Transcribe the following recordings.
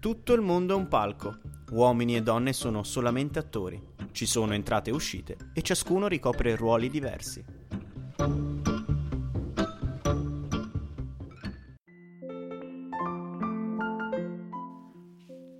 Tutto il mondo è un palco. Uomini e donne sono solamente attori. Ci sono entrate e uscite e ciascuno ricopre ruoli diversi.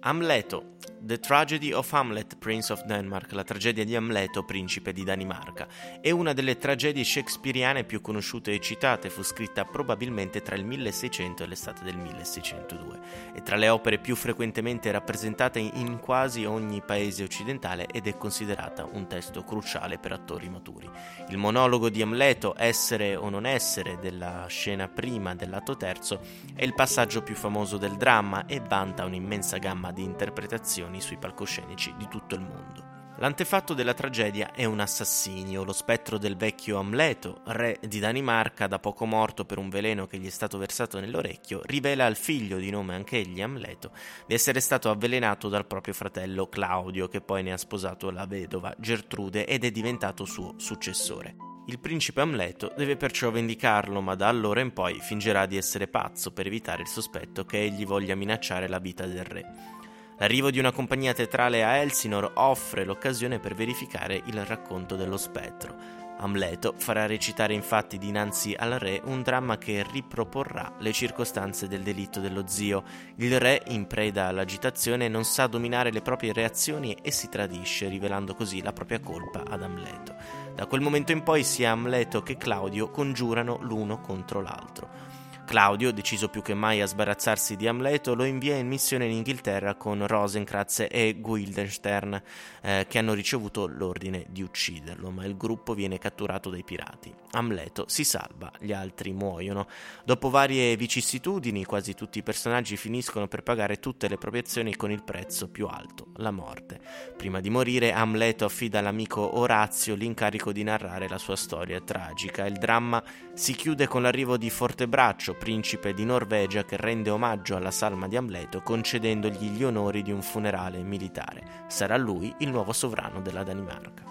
Amleto The Tragedy of Hamlet, Prince of Denmark, la tragedia di Amleto, principe di Danimarca, è una delle tragedie shakespeariane più conosciute e citate, fu scritta probabilmente tra il 1600 e l'estate del 1602, e tra le opere più frequentemente rappresentate in quasi ogni paese occidentale ed è considerata un testo cruciale per attori maturi. Il monologo di Amleto, essere o non essere, della scena prima dell'atto terzo, è il passaggio più famoso del dramma e vanta un'immensa gamma di interpretazioni produzioni sui palcoscenici di tutto il mondo. L'antefatto della tragedia è un assassinio, lo spettro del vecchio Amleto, re di Danimarca, da poco morto per un veleno che gli è stato versato nell'orecchio, rivela al figlio di nome anch'egli Amleto di essere stato avvelenato dal proprio fratello Claudio, che poi ne ha sposato la vedova Gertrude ed è diventato suo successore. Il principe Amleto deve perciò vendicarlo, ma da allora in poi fingerà di essere pazzo per evitare il sospetto che egli voglia minacciare la vita del re. L'arrivo di una compagnia teatrale a Elsinore offre l'occasione per verificare il racconto dello spettro. Amleto farà recitare infatti dinanzi al re un dramma che riproporrà le circostanze del delitto dello zio. Il re, in preda all'agitazione, non sa dominare le proprie reazioni e si tradisce, rivelando così la propria colpa ad Amleto. Da quel momento in poi sia Amleto che Claudio congiurano l'uno contro l'altro. Claudio, deciso più che mai a sbarazzarsi di Amleto, lo invia in missione in Inghilterra con Rosencrantz e Guildenstern, eh, che hanno ricevuto l'ordine di ucciderlo, ma il gruppo viene catturato dai pirati. Amleto si salva, gli altri muoiono. Dopo varie vicissitudini, quasi tutti i personaggi finiscono per pagare tutte le proprie azioni con il prezzo più alto, la morte. Prima di morire, Amleto affida all'amico Orazio l'incarico di narrare la sua storia tragica. Il dramma si chiude con l'arrivo di Fortebraccio, principe di Norvegia che rende omaggio alla salma di Amleto concedendogli gli onori di un funerale militare. Sarà lui il nuovo sovrano della Danimarca.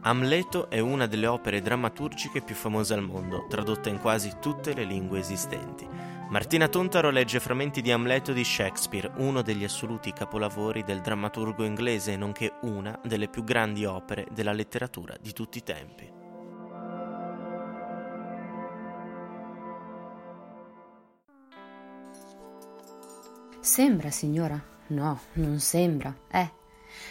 Amleto è una delle opere drammaturgiche più famose al mondo, tradotta in quasi tutte le lingue esistenti. Martina Tontaro legge frammenti di Amleto di Shakespeare, uno degli assoluti capolavori del drammaturgo inglese, nonché una delle più grandi opere della letteratura di tutti i tempi. Sembra, signora? No, non sembra. Eh,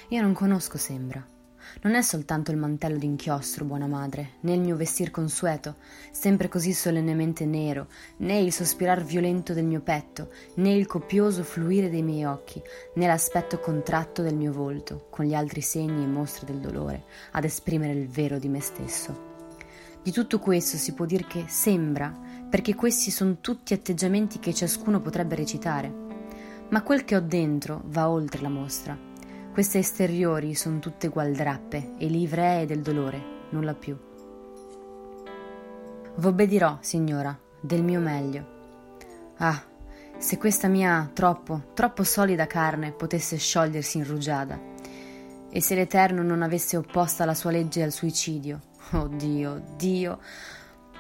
io non conosco Sembra. Non è soltanto il mantello d'inchiostro, buona madre, né il mio vestir consueto, sempre così solennemente nero, né il sospirar violento del mio petto, né il copioso fluire dei miei occhi, né l'aspetto contratto del mio volto, con gli altri segni e mostre del dolore, ad esprimere il vero di me stesso. Di tutto questo si può dire che sembra, perché questi sono tutti atteggiamenti che ciascuno potrebbe recitare. Ma quel che ho dentro va oltre la mostra queste esteriori sono tutte gualdrappe e livree del dolore, nulla più. V'obbedirò, signora, del mio meglio. Ah, se questa mia troppo, troppo solida carne potesse sciogliersi in rugiada, e se l'Eterno non avesse opposta la sua legge al suicidio, oh Dio, Dio,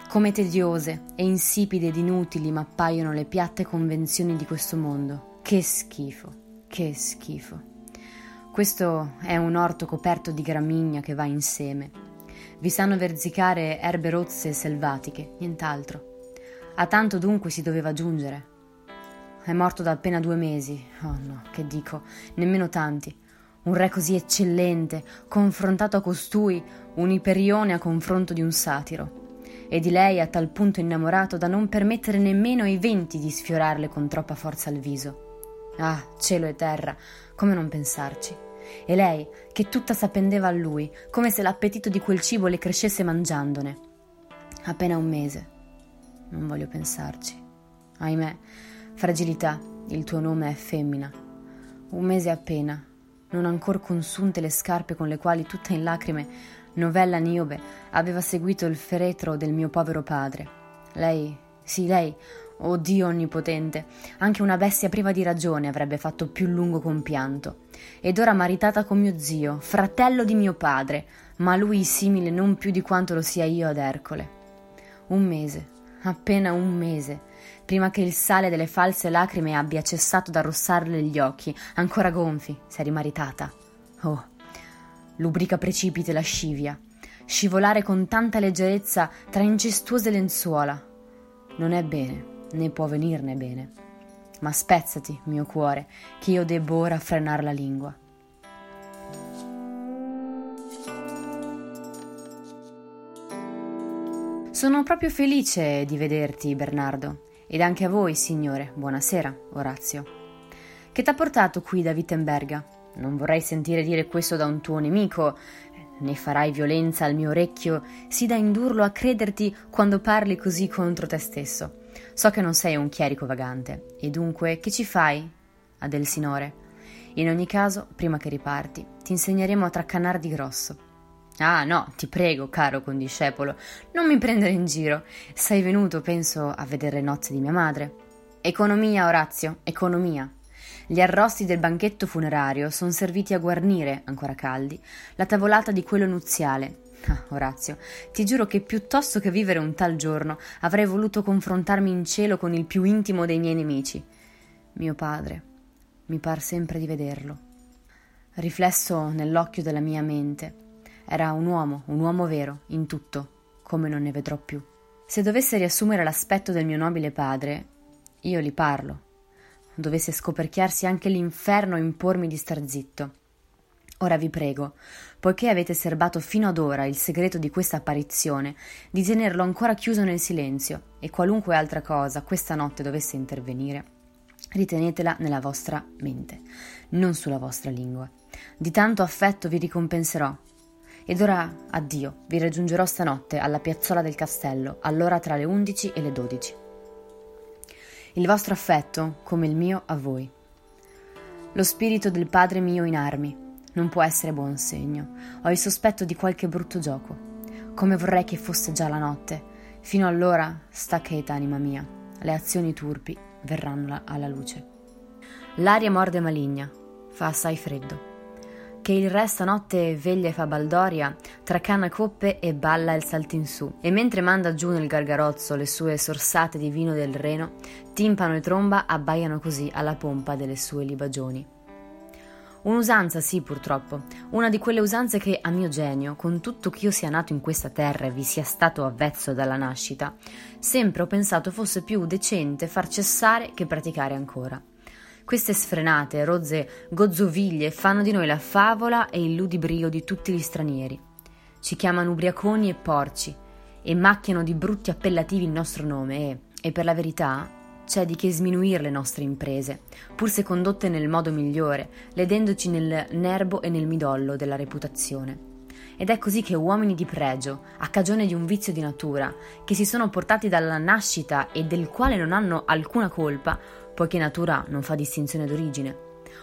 come tediose e insipide ed inutili m'appaiono le piatte convenzioni di questo mondo. Che schifo, che schifo. Questo è un orto coperto di gramigna che va in seme. Vi sanno verzicare erbe rozze e selvatiche, nient'altro. A tanto dunque si doveva giungere. È morto da appena due mesi. Oh no, che dico, nemmeno tanti. Un re così eccellente, confrontato a costui, un iperione a confronto di un satiro. E di lei a tal punto innamorato da non permettere nemmeno ai venti di sfiorarle con troppa forza al viso. Ah, cielo e terra, come non pensarci? E lei, che tutta s'appendeva a lui, come se l'appetito di quel cibo le crescesse mangiandone. Appena un mese. Non voglio pensarci. Ahimè, fragilità, il tuo nome è femmina. Un mese appena, non ancor consunte le scarpe con le quali, tutta in lacrime, novella Niobe aveva seguito il feretro del mio povero padre. Lei, sì, lei, Oh Dio onnipotente, anche una bestia priva di ragione avrebbe fatto più lungo compianto. Ed ora maritata con mio zio, fratello di mio padre, ma lui simile non più di quanto lo sia io ad Ercole. Un mese, appena un mese, prima che il sale delle false lacrime abbia cessato d'arrossarle gli occhi, ancora gonfi, s'è rimaritata. Oh, lubrica precipite lascivia, scivolare con tanta leggerezza tra incestuose lenzuola. Non è bene, né può venirne bene. Ma spezzati, mio cuore, che io debbo ora frenar la lingua. Sono proprio felice di vederti, Bernardo, ed anche a voi, signore. Buonasera, Orazio. Che t'ha portato qui da Wittenberga? Non vorrei sentire dire questo da un tuo nemico, ne farai violenza al mio orecchio, sì da indurlo a crederti quando parli così contro te stesso. So che non sei un chierico vagante, e dunque che ci fai? ad Elsinore. In ogni caso, prima che riparti, ti insegneremo a traccanar di grosso. Ah no, ti prego, caro condiscepolo, non mi prendere in giro. Sei venuto, penso, a vedere le nozze di mia madre. Economia, Orazio, economia. Gli arrosti del banchetto funerario sono serviti a guarnire, ancora caldi, la tavolata di quello nuziale. Ah, Orazio, ti giuro che piuttosto che vivere un tal giorno avrei voluto confrontarmi in cielo con il più intimo dei miei nemici. Mio padre, mi par sempre di vederlo. Riflesso nell'occhio della mia mente, era un uomo, un uomo vero, in tutto, come non ne vedrò più. Se dovesse riassumere l'aspetto del mio nobile padre, io gli parlo. Dovesse scoperchiarsi anche l'inferno impormi di star zitto. Ora vi prego, poiché avete serbato fino ad ora il segreto di questa apparizione, di tenerlo ancora chiuso nel silenzio, e qualunque altra cosa questa notte dovesse intervenire, ritenetela nella vostra mente, non sulla vostra lingua. Di tanto affetto vi ricompenserò, ed ora addio, vi raggiungerò stanotte alla piazzola del castello, all'ora tra le undici e le dodici. Il vostro affetto, come il mio, a voi. Lo spirito del padre mio in armi non può essere buon segno. Ho il sospetto di qualche brutto gioco. Come vorrei che fosse già la notte. Fino allora sta cheta, anima mia. Le azioni turpi verranno alla luce. L'aria morde maligna, fa assai freddo che il re stanotte veglia e fa baldoria, tracana coppe e balla il saltinsù, e mentre manda giù nel gargarozzo le sue sorsate di vino del Reno, timpano e tromba abbaiano così alla pompa delle sue libagioni. Un'usanza, sì, purtroppo, una di quelle usanze che, a mio genio, con tutto che io sia nato in questa terra e vi sia stato avvezzo dalla nascita, sempre ho pensato fosse più decente far cessare che praticare ancora. Queste sfrenate, rozze gozzoviglie fanno di noi la favola e il ludibrio di tutti gli stranieri. Ci chiamano ubriaconi e porci e macchiano di brutti appellativi il nostro nome e, e per la verità, c'è di che sminuire le nostre imprese, pur se condotte nel modo migliore, ledendoci nel nervo e nel midollo della reputazione. Ed è così che uomini di pregio, a cagione di un vizio di natura, che si sono portati dalla nascita e del quale non hanno alcuna colpa, poiché natura non fa distinzione d'origine,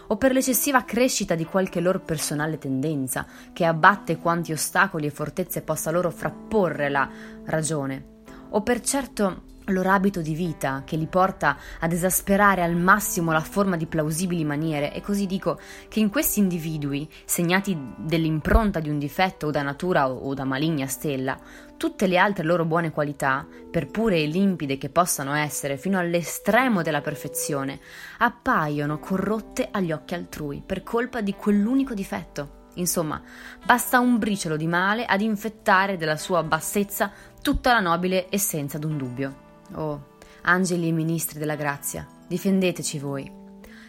o per l'eccessiva crescita di qualche loro personale tendenza, che abbatte quanti ostacoli e fortezze possa loro frapporre la ragione, o per certo loro abito di vita che li porta ad esasperare al massimo la forma di plausibili maniere e così dico che in questi individui, segnati dell'impronta di un difetto o da natura o da maligna stella, tutte le altre loro buone qualità, per pure e limpide che possano essere fino all'estremo della perfezione, appaiono corrotte agli occhi altrui per colpa di quell'unico difetto. Insomma, basta un briciolo di male ad infettare della sua bassezza tutta la nobile essenza d'un dubbio. Oh, angeli e ministri della grazia, difendeteci voi.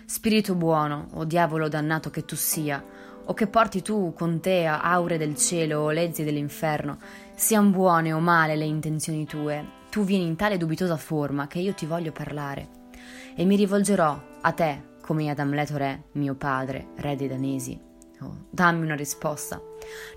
Spirito buono, o diavolo dannato che tu sia, o che porti tu con te aure del cielo o lezzi dell'inferno, sian buone o male le intenzioni tue, tu vieni in tale dubitosa forma che io ti voglio parlare, e mi rivolgerò a te come ad Amleto re, mio padre, re dei Danesi, Oh, dammi una risposta.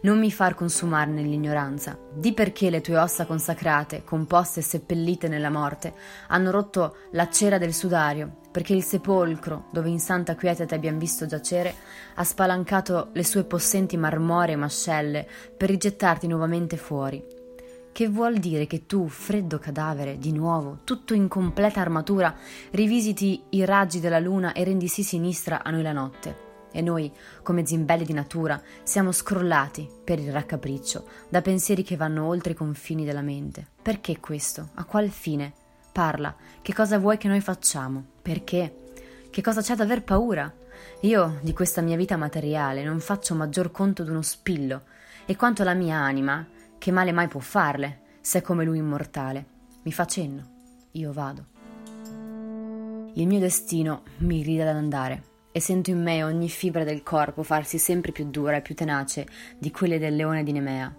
Non mi far consumare nell'ignoranza. Di perché le tue ossa consacrate, composte e seppellite nella morte, hanno rotto la cera del sudario, perché il sepolcro, dove in santa quiete ti abbiamo visto giacere, ha spalancato le sue possenti marmoree mascelle per rigettarti nuovamente fuori. Che vuol dire che tu, freddo cadavere, di nuovo, tutto in completa armatura, rivisiti i raggi della luna e rendi sì sinistra a noi la notte? E noi, come zimbelli di natura, siamo scrollati, per il raccapriccio, da pensieri che vanno oltre i confini della mente. Perché questo? A qual fine? Parla, che cosa vuoi che noi facciamo? Perché? Che cosa c'è da aver paura? Io di questa mia vita materiale non faccio maggior conto d'uno spillo, e quanto la mia anima, che male mai può farle, se è come lui immortale, mi fa cenno, io vado. Il mio destino mi grida ad andare e sento in me ogni fibra del corpo farsi sempre più dura e più tenace di quelle del leone di Nemea.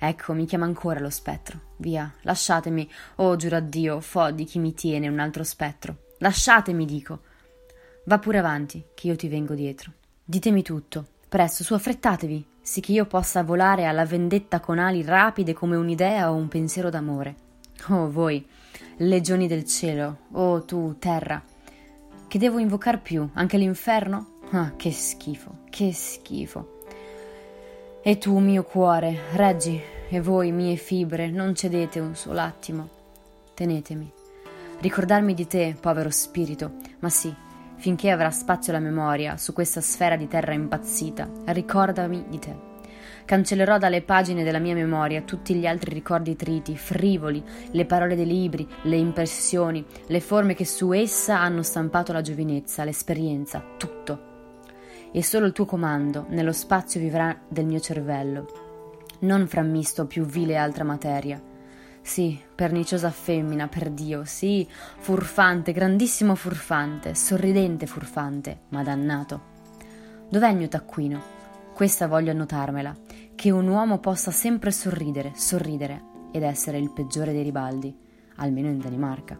Ecco, mi chiama ancora lo spettro. Via, lasciatemi, oh giuro a Dio, fo di chi mi tiene un altro spettro. Lasciatemi, dico. Va pure avanti, che io ti vengo dietro. Ditemi tutto. Presto, su, affrettatevi, sì che io possa volare alla vendetta con ali rapide come un'idea o un pensiero d'amore. Oh, voi, legioni del cielo, oh tu, terra, che devo invocar più? Anche l'inferno? Ah, che schifo, che schifo. E tu, mio cuore, reggi, e voi, mie fibre, non cedete un solo attimo. Tenetemi. Ricordarmi di te, povero spirito, ma sì, finché avrà spazio la memoria su questa sfera di terra impazzita, ricordami di te. Cancellerò dalle pagine della mia memoria tutti gli altri ricordi triti, frivoli, le parole dei libri, le impressioni, le forme che su essa hanno stampato la giovinezza, l'esperienza, tutto. E solo il tuo comando nello spazio vivrà del mio cervello, non frammisto più vile altra materia. Sì, perniciosa femmina, per Dio, sì, furfante, grandissimo furfante, sorridente furfante, ma dannato. Dov'è il mio taccuino? Questa voglio annotarmela, che un uomo possa sempre sorridere, sorridere ed essere il peggiore dei ribaldi, almeno in Danimarca.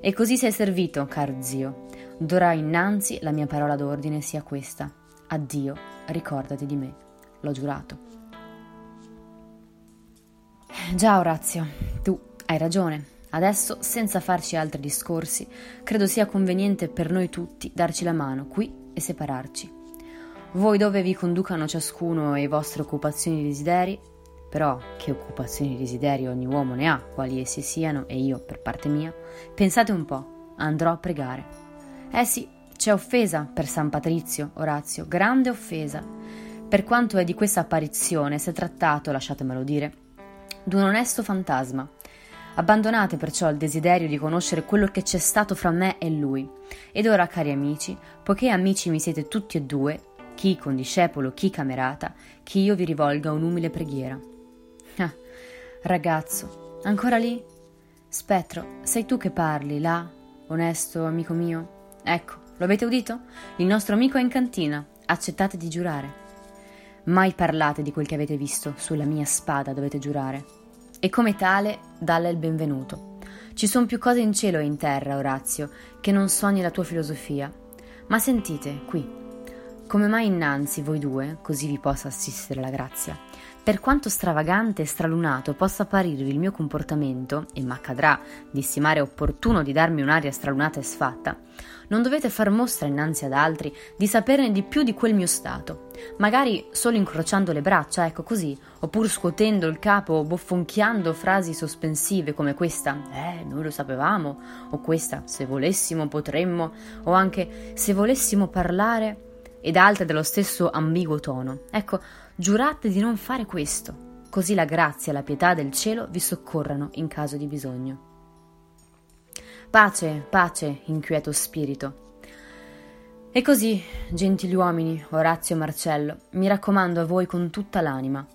E così sei servito, caro zio. D'ora innanzi la mia parola d'ordine sia questa. Addio, ricordati di me. L'ho giurato. Già, Orazio, tu hai ragione. Adesso, senza farci altri discorsi, credo sia conveniente per noi tutti darci la mano qui e separarci. Voi dove vi conducano ciascuno e i vostri occupazioni e desideri, però che occupazioni e desideri ogni uomo ne ha, quali essi siano, e io, per parte mia, pensate un po', andrò a pregare. Eh sì, c'è offesa per San Patrizio, Orazio, grande offesa. Per quanto è di questa apparizione, si è trattato, lasciatemelo dire, d'un onesto fantasma. Abbandonate perciò il desiderio di conoscere quello che c'è stato fra me e lui. Ed ora, cari amici, poiché amici mi siete tutti e due, chi condiscepolo, chi camerata, che io vi rivolga un'umile preghiera. Ah, ragazzo, ancora lì? Spettro, sei tu che parli, là, onesto amico mio? Ecco, lo avete udito? Il nostro amico è in cantina, accettate di giurare. Mai parlate di quel che avete visto, sulla mia spada dovete giurare. E come tale, dalle il benvenuto. Ci sono più cose in cielo e in terra, Orazio, che non sogni la tua filosofia. Ma sentite, qui, come mai innanzi voi due, così vi possa assistere la grazia, per quanto stravagante e stralunato possa apparirvi il mio comportamento, e m'accadrà di stimare opportuno di darmi un'aria stralunata e sfatta, non dovete far mostra innanzi ad altri di saperne di più di quel mio stato, magari solo incrociando le braccia, ecco così, oppure scuotendo il capo o boffonchiando frasi sospensive come questa, eh, noi lo sapevamo, o questa, se volessimo potremmo, o anche se volessimo parlare ed altre dello stesso ambiguo tono. Ecco, giurate di non fare questo, così la grazia e la pietà del cielo vi soccorrano in caso di bisogno. Pace, pace, inquieto spirito. E così, gentili uomini, Orazio e Marcello, mi raccomando a voi con tutta l'anima.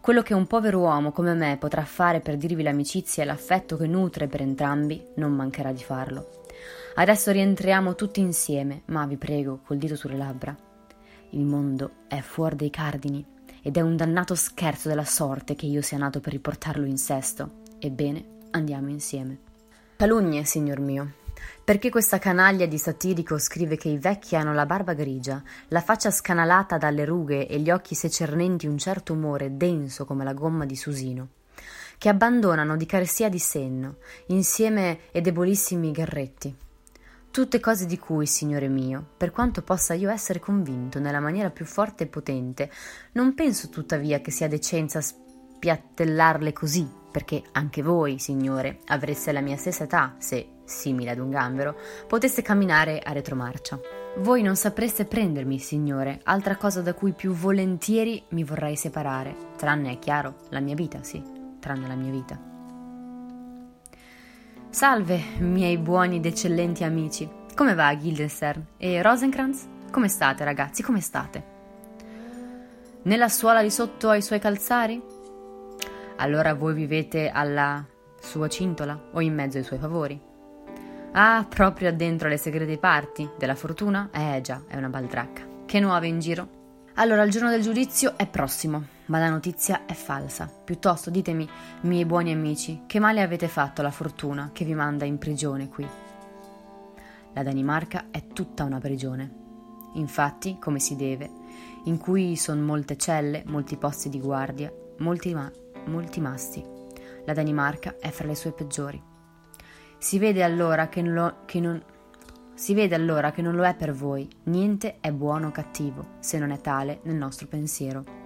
Quello che un povero uomo come me potrà fare per dirvi l'amicizia e l'affetto che nutre per entrambi, non mancherà di farlo. Adesso rientriamo tutti insieme, ma vi prego, col dito sulle labbra. Il mondo è fuori dei cardini ed è un dannato scherzo della sorte che io sia nato per riportarlo in sesto. Ebbene, andiamo insieme. Calunnie, signor mio. Perché questa canaglia di satirico scrive che i vecchi hanno la barba grigia, la faccia scanalata dalle rughe e gli occhi secernenti un certo umore denso come la gomma di Susino? che abbandonano di carestia di senno, insieme ai debolissimi garretti. Tutte cose di cui, Signore mio, per quanto possa io essere convinto nella maniera più forte e potente, non penso tuttavia che sia decenza spiattellarle così, perché anche voi, Signore, avreste la mia stessa età, se, simile ad un gambero, poteste camminare a retromarcia. Voi non sapreste prendermi, signore, altra cosa da cui più volentieri mi vorrei separare, tranne, è chiaro, la mia vita, sì, tranne la mia vita. Salve, miei buoni ed eccellenti amici. Come va Guildenstern? E Rosencrantz? Come state, ragazzi, come state? Nella suola di sotto ai suoi calzari? Allora voi vivete alla sua cintola o in mezzo ai suoi favori? Ah, proprio addentro alle segrete parti della fortuna? Eh già, è una baldracca. Che nuove in giro? Allora, il giorno del giudizio è prossimo, ma la notizia è falsa. Piuttosto ditemi, miei buoni amici, che male avete fatto alla fortuna che vi manda in prigione qui? La Danimarca è tutta una prigione. Infatti, come si deve, in cui sono molte celle, molti posti di guardia, molti, ma- molti masti. La Danimarca è fra le sue peggiori. Si vede allora che non, lo, che non si vede allora che non lo è per voi, niente è buono o cattivo, se non è tale nel nostro pensiero.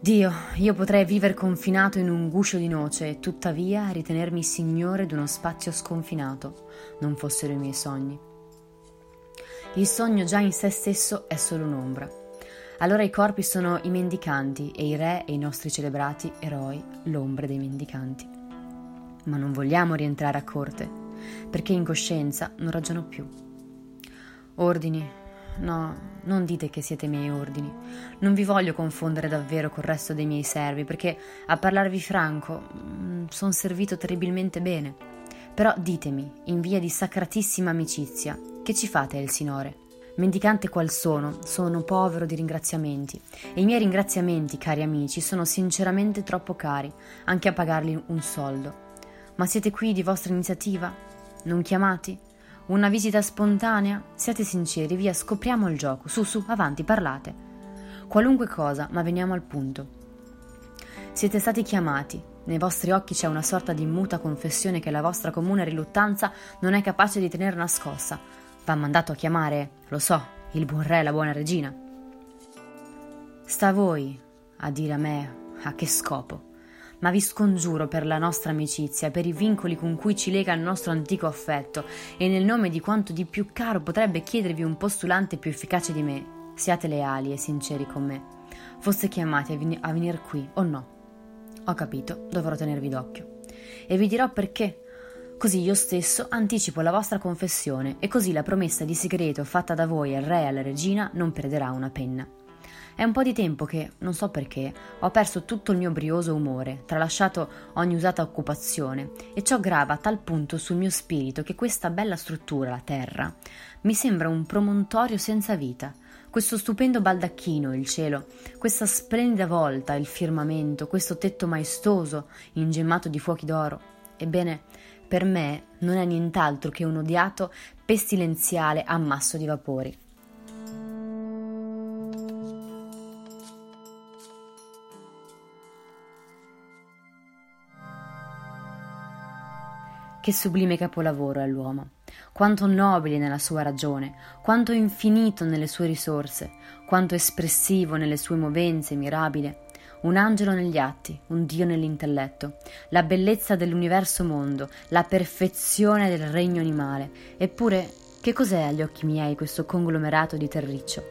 Dio, io potrei vivere confinato in un guscio di noce e tuttavia ritenermi signore d'uno spazio sconfinato, non fossero i miei sogni. Il sogno già in sé stesso è solo un'ombra. Allora i corpi sono i mendicanti e i re e i nostri celebrati eroi l'ombra dei mendicanti ma non vogliamo rientrare a corte, perché in coscienza non ragiono più. Ordini. No, non dite che siete miei ordini. Non vi voglio confondere davvero col resto dei miei servi, perché a parlarvi franco, mm, sono servito terribilmente bene. Però ditemi, in via di sacratissima amicizia, che ci fate Elsinore? Mendicante qual sono, sono povero di ringraziamenti e i miei ringraziamenti, cari amici, sono sinceramente troppo cari, anche a pagarli un soldo. Ma siete qui di vostra iniziativa? Non chiamati? Una visita spontanea? Siate sinceri, via, scopriamo il gioco. Su, su, avanti, parlate. Qualunque cosa, ma veniamo al punto. Siete stati chiamati. Nei vostri occhi c'è una sorta di muta confessione che la vostra comune riluttanza non è capace di tenere nascosta. Va mandato a chiamare, lo so, il buon re e la buona regina. Sta a voi a dire a me a che scopo ma vi scongiuro per la nostra amicizia, per i vincoli con cui ci lega il nostro antico affetto, e nel nome di quanto di più caro potrebbe chiedervi un postulante più efficace di me, siate leali e sinceri con me. Foste chiamati a, ven- a venire qui o no? Ho capito, dovrò tenervi d'occhio. E vi dirò perché. Così io stesso anticipo la vostra confessione e così la promessa di segreto fatta da voi al re e alla regina non perderà una penna. È un po' di tempo che, non so perché, ho perso tutto il mio brioso umore, tralasciato ogni usata occupazione, e ciò grava a tal punto sul mio spirito che questa bella struttura, la terra, mi sembra un promontorio senza vita. Questo stupendo baldacchino, il cielo, questa splendida volta, il firmamento, questo tetto maestoso, ingemmato di fuochi d'oro. Ebbene, per me non è nient'altro che un odiato, pestilenziale ammasso di vapori. Che sublime capolavoro è l'uomo, quanto nobile nella sua ragione, quanto infinito nelle sue risorse, quanto espressivo nelle sue movenze, mirabile. Un angelo negli atti, un dio nell'intelletto, la bellezza dell'universo mondo, la perfezione del regno animale. Eppure, che cos'è agli occhi miei questo conglomerato di terriccio?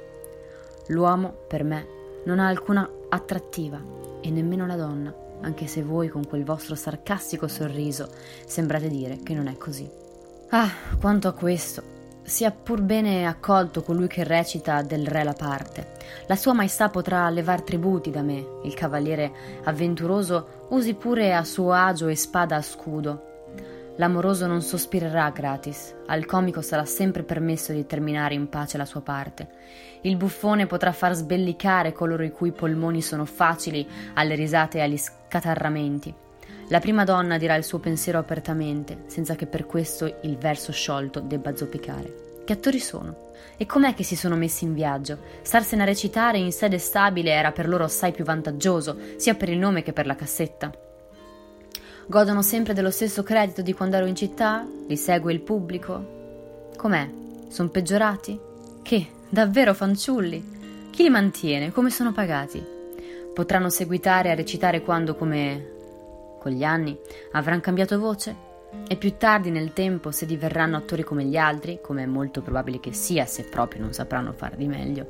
L'uomo, per me, non ha alcuna attrattiva, e nemmeno la donna anche se voi con quel vostro sarcastico sorriso sembrate dire che non è così. Ah, quanto a questo, sia pur bene accolto colui che recita del re la parte. La sua maestà potrà levar tributi da me, il cavaliere avventuroso usi pure a suo agio e spada a scudo, L'amoroso non sospirerà gratis, al comico sarà sempre permesso di terminare in pace la sua parte. Il buffone potrà far sbellicare coloro i cui polmoni sono facili alle risate e agli scatarramenti. La prima donna dirà il suo pensiero apertamente, senza che per questo il verso sciolto debba zoppicare. Che attori sono? E com'è che si sono messi in viaggio? Starsene a recitare in sede stabile era per loro assai più vantaggioso, sia per il nome che per la cassetta. Godono sempre dello stesso credito di quando ero in città? Li segue il pubblico? Com'è? Sono peggiorati? Che? Davvero fanciulli? Chi li mantiene? Come sono pagati? Potranno seguitare a recitare quando, come con gli anni, avranno cambiato voce? E più tardi nel tempo, se diverranno attori come gli altri, come è molto probabile che sia se proprio non sapranno far di meglio,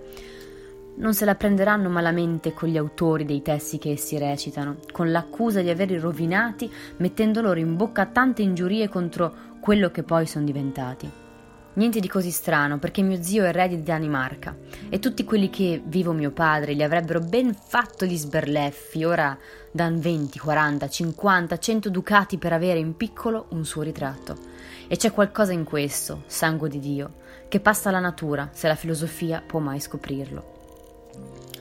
non se la prenderanno malamente con gli autori dei testi che essi recitano, con l'accusa di averli rovinati, mettendo loro in bocca tante ingiurie contro quello che poi sono diventati. Niente di così strano, perché mio zio è re di Danimarca e tutti quelli che, vivo mio padre, gli avrebbero ben fatto gli sberleffi, ora dan 20, 40, 50, 100 ducati per avere in piccolo un suo ritratto. E c'è qualcosa in questo, sangue di Dio, che passa alla natura, se la filosofia può mai scoprirlo.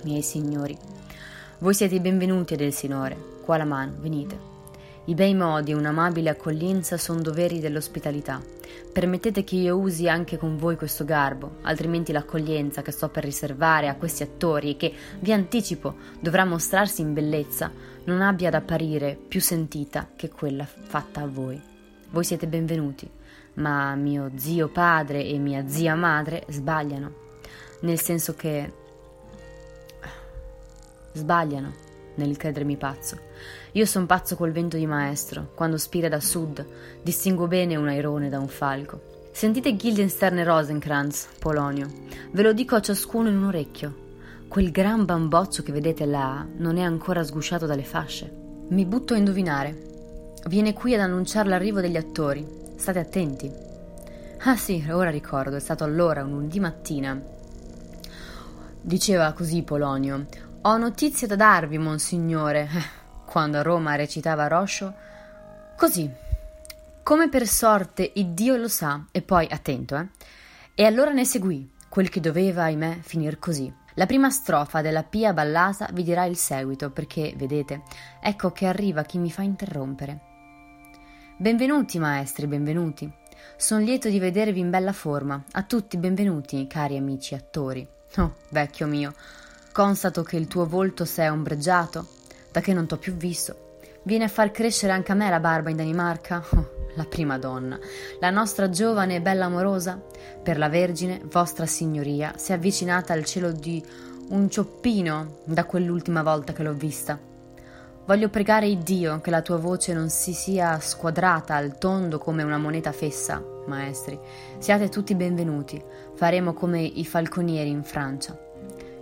Miei signori, voi siete i benvenuti ad Elsinore, qua la mano, venite. I bei modi e un'amabile accoglienza sono doveri dell'ospitalità. Permettete che io usi anche con voi questo garbo, altrimenti l'accoglienza che sto per riservare a questi attori e che, vi anticipo, dovrà mostrarsi in bellezza, non abbia ad apparire più sentita che quella fatta a voi. Voi siete benvenuti, ma mio zio padre e mia zia madre sbagliano, nel senso che sbagliano nel credermi pazzo. Io son pazzo col vento di maestro, quando spira da sud, distingo bene un airone da un falco. Sentite Guildenstern e Rosencrantz, Polonio. Ve lo dico a ciascuno in un orecchio. Quel gran bamboccio che vedete là non è ancora sgusciato dalle fasce. Mi butto a indovinare. Viene qui ad annunciare l'arrivo degli attori. State attenti. Ah sì, ora ricordo, è stato allora un lunedì mattina. Diceva così Polonio. Ho notizie da darvi, monsignore. Quando a Roma recitava Roscio. Così. Come per sorte Iddio lo sa, e poi attento, eh. E allora ne seguì quel che doveva, ahimè, finir così. La prima strofa della Pia Ballasa vi dirà il seguito, perché, vedete, ecco che arriva chi mi fa interrompere. Benvenuti, maestri, benvenuti. Son lieto di vedervi in bella forma. A tutti benvenuti, cari amici attori. Oh, vecchio mio, Constato che il tuo volto s'è ombreggiato, da che non t'ho più visto. Viene a far crescere anche a me la barba in Danimarca? Oh, la prima donna, la nostra giovane e bella amorosa? Per la Vergine, vostra signoria, si è avvicinata al cielo di un cioppino da quell'ultima volta che l'ho vista. Voglio pregare Dio che la tua voce non si sia squadrata al tondo come una moneta fessa, maestri. Siate tutti benvenuti. Faremo come i falconieri in Francia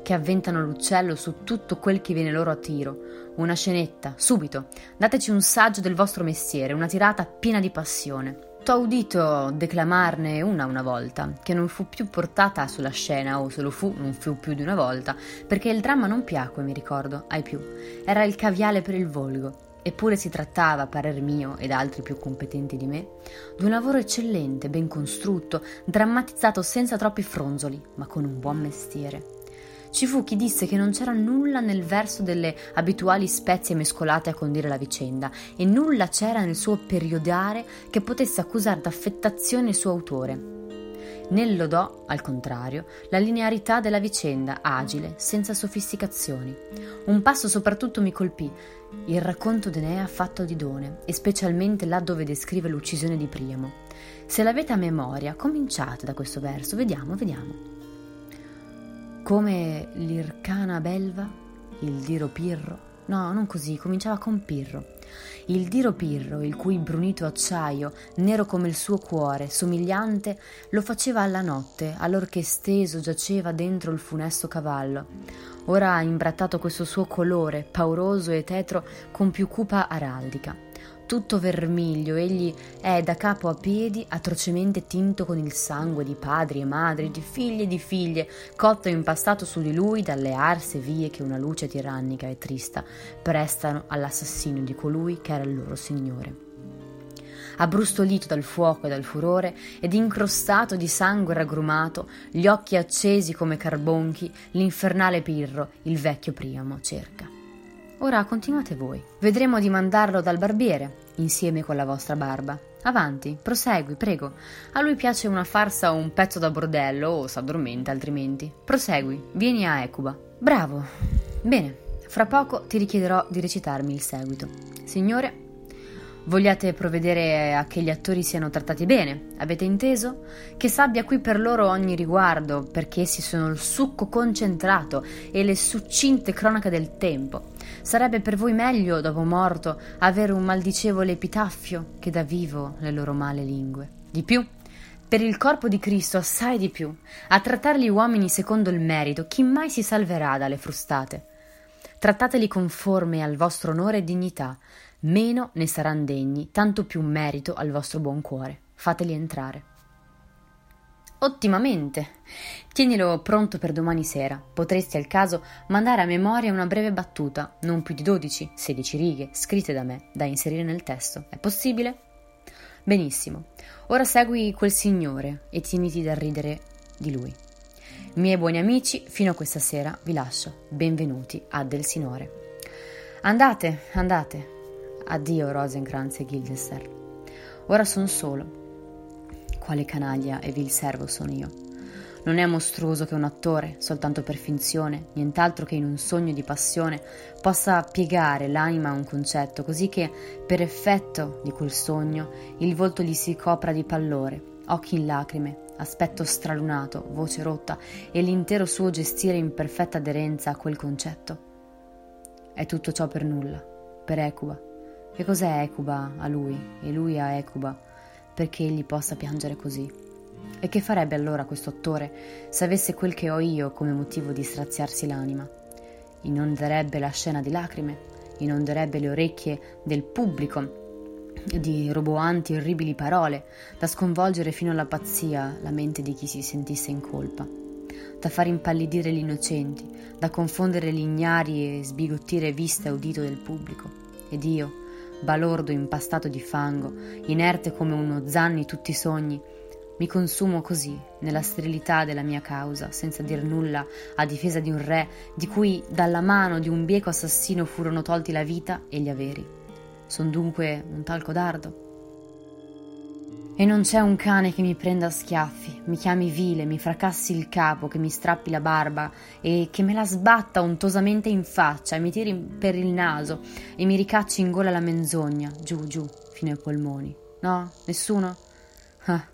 che avventano l'uccello su tutto quel che viene loro a tiro. Una scenetta, subito. Dateci un saggio del vostro mestiere, una tirata piena di passione. T'ho udito declamarne una una volta, che non fu più portata sulla scena, o se lo fu, non fu più di una volta, perché il dramma non piacque, mi ricordo, ai più. Era il caviale per il volgo. Eppure si trattava, a parer mio ed altri più competenti di me, di un lavoro eccellente, ben costrutto, drammatizzato senza troppi fronzoli, ma con un buon mestiere. Ci fu chi disse che non c'era nulla nel verso delle abituali spezie mescolate a condire la vicenda e nulla c'era nel suo periodare che potesse accusare d'affettazione il suo autore. Nel lodò, al contrario, la linearità della vicenda, agile, senza sofisticazioni. Un passo soprattutto mi colpì, il racconto d'Enea fatto di Done, e specialmente là dove descrive l'uccisione di Priamo. Se l'avete a memoria, cominciate da questo verso, vediamo, vediamo come l'Ircana Belva, il Diro Pirro. No, non così, cominciava con Pirro. Il Diro Pirro, il cui brunito acciaio, nero come il suo cuore, somigliante, lo faceva alla notte, allorché steso giaceva dentro il funesto cavallo. Ora ha imbrattato questo suo colore, pauroso e tetro, con più cupa araldica tutto vermiglio, egli è da capo a piedi atrocemente tinto con il sangue di padri e madri, di figli e di figlie, cotto e impastato su di lui dalle arse vie che una luce tirannica e trista prestano all'assassinio di colui che era il loro signore. Abbrustolito dal fuoco e dal furore ed incrostato di sangue raggrumato, gli occhi accesi come carbonchi, l'infernale Pirro, il vecchio Priamo, cerca. Ora continuate voi. Vedremo di mandarlo dal barbiere, insieme con la vostra barba. Avanti, prosegui, prego. A lui piace una farsa o un pezzo da bordello o s'addormenta altrimenti. Prosegui, vieni a Ecuba. Bravo. Bene, fra poco ti richiederò di recitarmi il seguito. Signore, Vogliate provvedere a che gli attori siano trattati bene, avete inteso? Che s'abbia qui per loro ogni riguardo, perché essi sono il succo concentrato e le succinte cronache del tempo. Sarebbe per voi meglio, dopo morto, avere un maldicevole epitaffio che da vivo le loro male lingue. Di più, per il corpo di Cristo assai di più, a trattare gli uomini secondo il merito, chi mai si salverà dalle frustate? Trattateli conforme al vostro onore e dignità, meno ne saranno degni, tanto più merito al vostro buon cuore. Fateli entrare. Ottimamente. Tienilo pronto per domani sera. Potresti al caso mandare a memoria una breve battuta, non più di 12, 16 righe, scritte da me, da inserire nel testo. È possibile? Benissimo. Ora segui quel signore e tieniti da ridere di lui. Miei buoni amici, fino a questa sera vi lascio. Benvenuti a Del Sinore. Andate, andate. Addio Rosencrantz e Guildenstern. Ora son solo quale canaglia e vil servo sono io. Non è mostruoso che un attore, soltanto per finzione, nient'altro che in un sogno di passione, possa piegare l'anima a un concetto, così che, per effetto di quel sogno, il volto gli si copra di pallore, occhi in lacrime, aspetto stralunato, voce rotta e l'intero suo gestire in perfetta aderenza a quel concetto. È tutto ciò per nulla, per Ecuba. Che cos'è Ecuba a lui e lui a Ecuba? Perché egli possa piangere così. E che farebbe allora questo attore se avesse quel che ho io come motivo di straziarsi l'anima? Inonderebbe la scena di lacrime, inonderebbe le orecchie del pubblico di roboanti orribili parole, da sconvolgere fino alla pazzia la mente di chi si sentisse in colpa, da far impallidire gli innocenti, da confondere gli ignari e sbigottire vista e udito del pubblico. Ed io, balordo impastato di fango, inerte come uno zanni tutti i sogni, mi consumo così nella sterilità della mia causa, senza dir nulla a difesa di un re di cui dalla mano di un bieco assassino furono tolti la vita e gli averi. Son dunque un tal codardo? E non c'è un cane che mi prenda a schiaffi, mi chiami vile, mi fracassi il capo, che mi strappi la barba e che me la sbatta untosamente in faccia e mi tiri per il naso e mi ricacci in gola la menzogna, giù, giù, fino ai polmoni. No? Nessuno? Ah,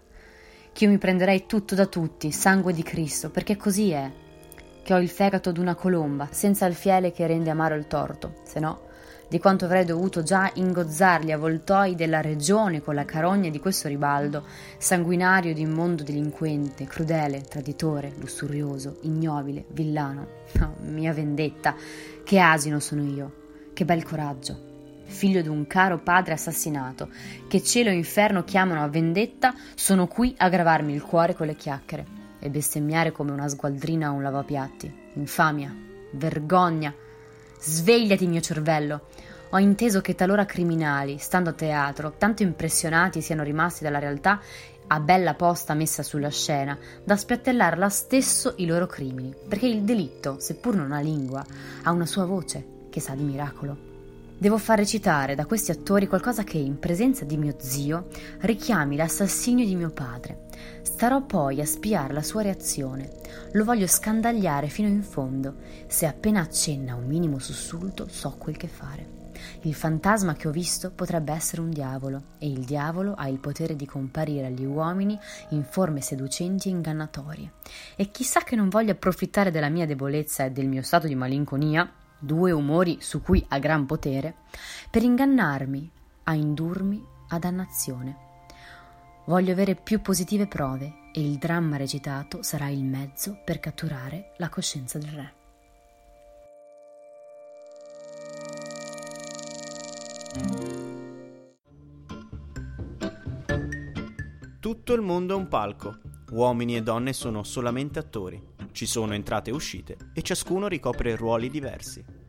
che io mi prenderei tutto da tutti, sangue di Cristo, perché così è. Che ho il fegato d'una colomba, senza il fiele che rende amaro il torto, se no di quanto avrei dovuto già ingozzar gli avvoltoi della regione con la carogna di questo ribaldo, sanguinario ed immondo delinquente, crudele, traditore, lussurioso, ignobile, villano. Oh, mia vendetta, che asino sono io, che bel coraggio. Figlio di un caro padre assassinato, che cielo e inferno chiamano a vendetta, sono qui a gravarmi il cuore con le chiacchiere e bestemmiare come una sgualdrina a un lavapiatti. Infamia, vergogna, Svegliati, mio cervello. Ho inteso che talora criminali, stando a teatro, tanto impressionati siano rimasti dalla realtà a bella posta messa sulla scena, da spiattellare là stesso i loro crimini, perché il delitto, seppur non ha lingua, ha una sua voce, che sa di miracolo. Devo far recitare da questi attori qualcosa che, in presenza di mio zio, richiami l'assassinio di mio padre. Starò poi a spiare la sua reazione. Lo voglio scandagliare fino in fondo. Se appena accenna un minimo sussulto, so quel che fare. Il fantasma che ho visto potrebbe essere un diavolo, e il diavolo ha il potere di comparire agli uomini in forme seducenti e ingannatorie. E chissà che non voglia approfittare della mia debolezza e del mio stato di malinconia due umori su cui ha gran potere, per ingannarmi, a indurmi a dannazione. Voglio avere più positive prove e il dramma recitato sarà il mezzo per catturare la coscienza del re. Tutto il mondo è un palco. Uomini e donne sono solamente attori. Ci sono entrate e uscite e ciascuno ricopre ruoli diversi.